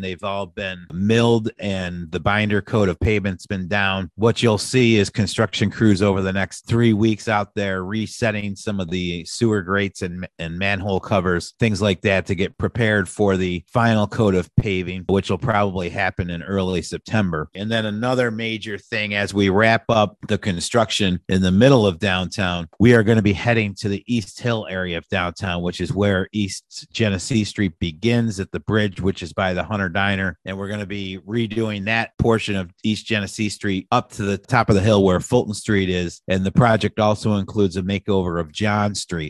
They've all been milled and the binder coat of pavement's been down. What you'll see is construction crews over the next three weeks out there resetting some of the sewer grates and, and manhole covers, things like that to get prepared for the final coat of paving, which will probably happen in early September. And then another major thing as we wrap up the construction in the middle of downtown, we are going to be heading to the East Hill area of downtown, which is where East Genesee Street begins at the bridge, which is by the Hunter Diner. And we're going to be redoing that portion of East Genesee Street up to the top of the hill where Fulton Street is. And the project also includes a makeover of John Street.